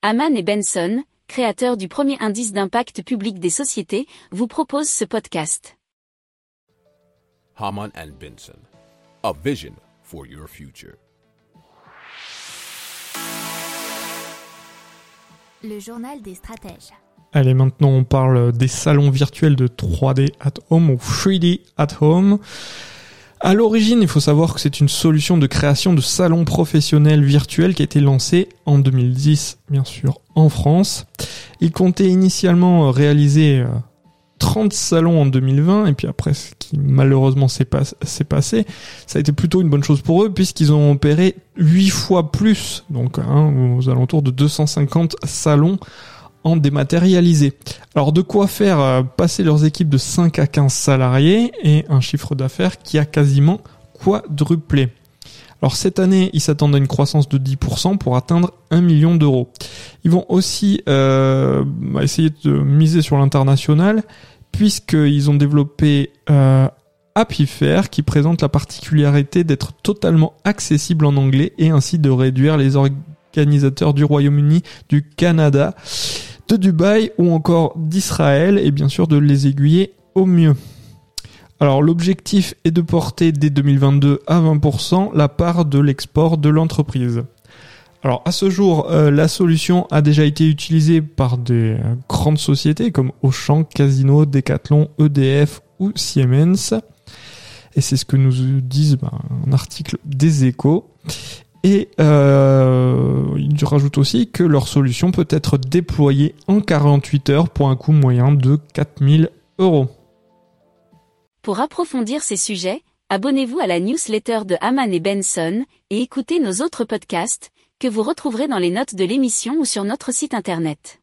Haman et Benson, créateurs du premier indice d'impact public des sociétés, vous proposent ce podcast. Haman and Benson, a vision for your future. Le journal des stratèges. Allez, maintenant on parle des salons virtuels de 3D at home ou 3D at home. À l'origine, il faut savoir que c'est une solution de création de salons professionnels virtuels qui a été lancée en 2010, bien sûr, en France. Il comptait initialement réaliser 30 euh, salons en 2020 et puis après ce qui malheureusement s'est passé, ça a été plutôt une bonne chose pour eux puisqu'ils ont opéré 8 fois plus, donc hein, aux alentours de 250 salons en dématérialisé. Alors de quoi faire euh, passer leurs équipes de 5 à 15 salariés et un chiffre d'affaires qui a quasiment quadruplé. Alors cette année, ils s'attendent à une croissance de 10% pour atteindre 1 million d'euros. Ils vont aussi euh, essayer de miser sur l'international puisqu'ils ont développé euh, Fair qui présente la particularité d'être totalement accessible en anglais et ainsi de réduire les organisateurs du Royaume-Uni, du Canada de Dubaï ou encore d'Israël et bien sûr de les aiguiller au mieux. Alors l'objectif est de porter dès 2022 à 20% la part de l'export de l'entreprise. Alors à ce jour, euh, la solution a déjà été utilisée par des grandes sociétés comme Auchan, Casino, Decathlon, EDF ou Siemens. Et c'est ce que nous disent ben, un article des échos. Et euh, il rajoute aussi que leur solution peut être déployée en 48 heures pour un coût moyen de 4000 euros. Pour approfondir ces sujets, abonnez-vous à la newsletter de Haman et Benson et écoutez nos autres podcasts que vous retrouverez dans les notes de l'émission ou sur notre site internet.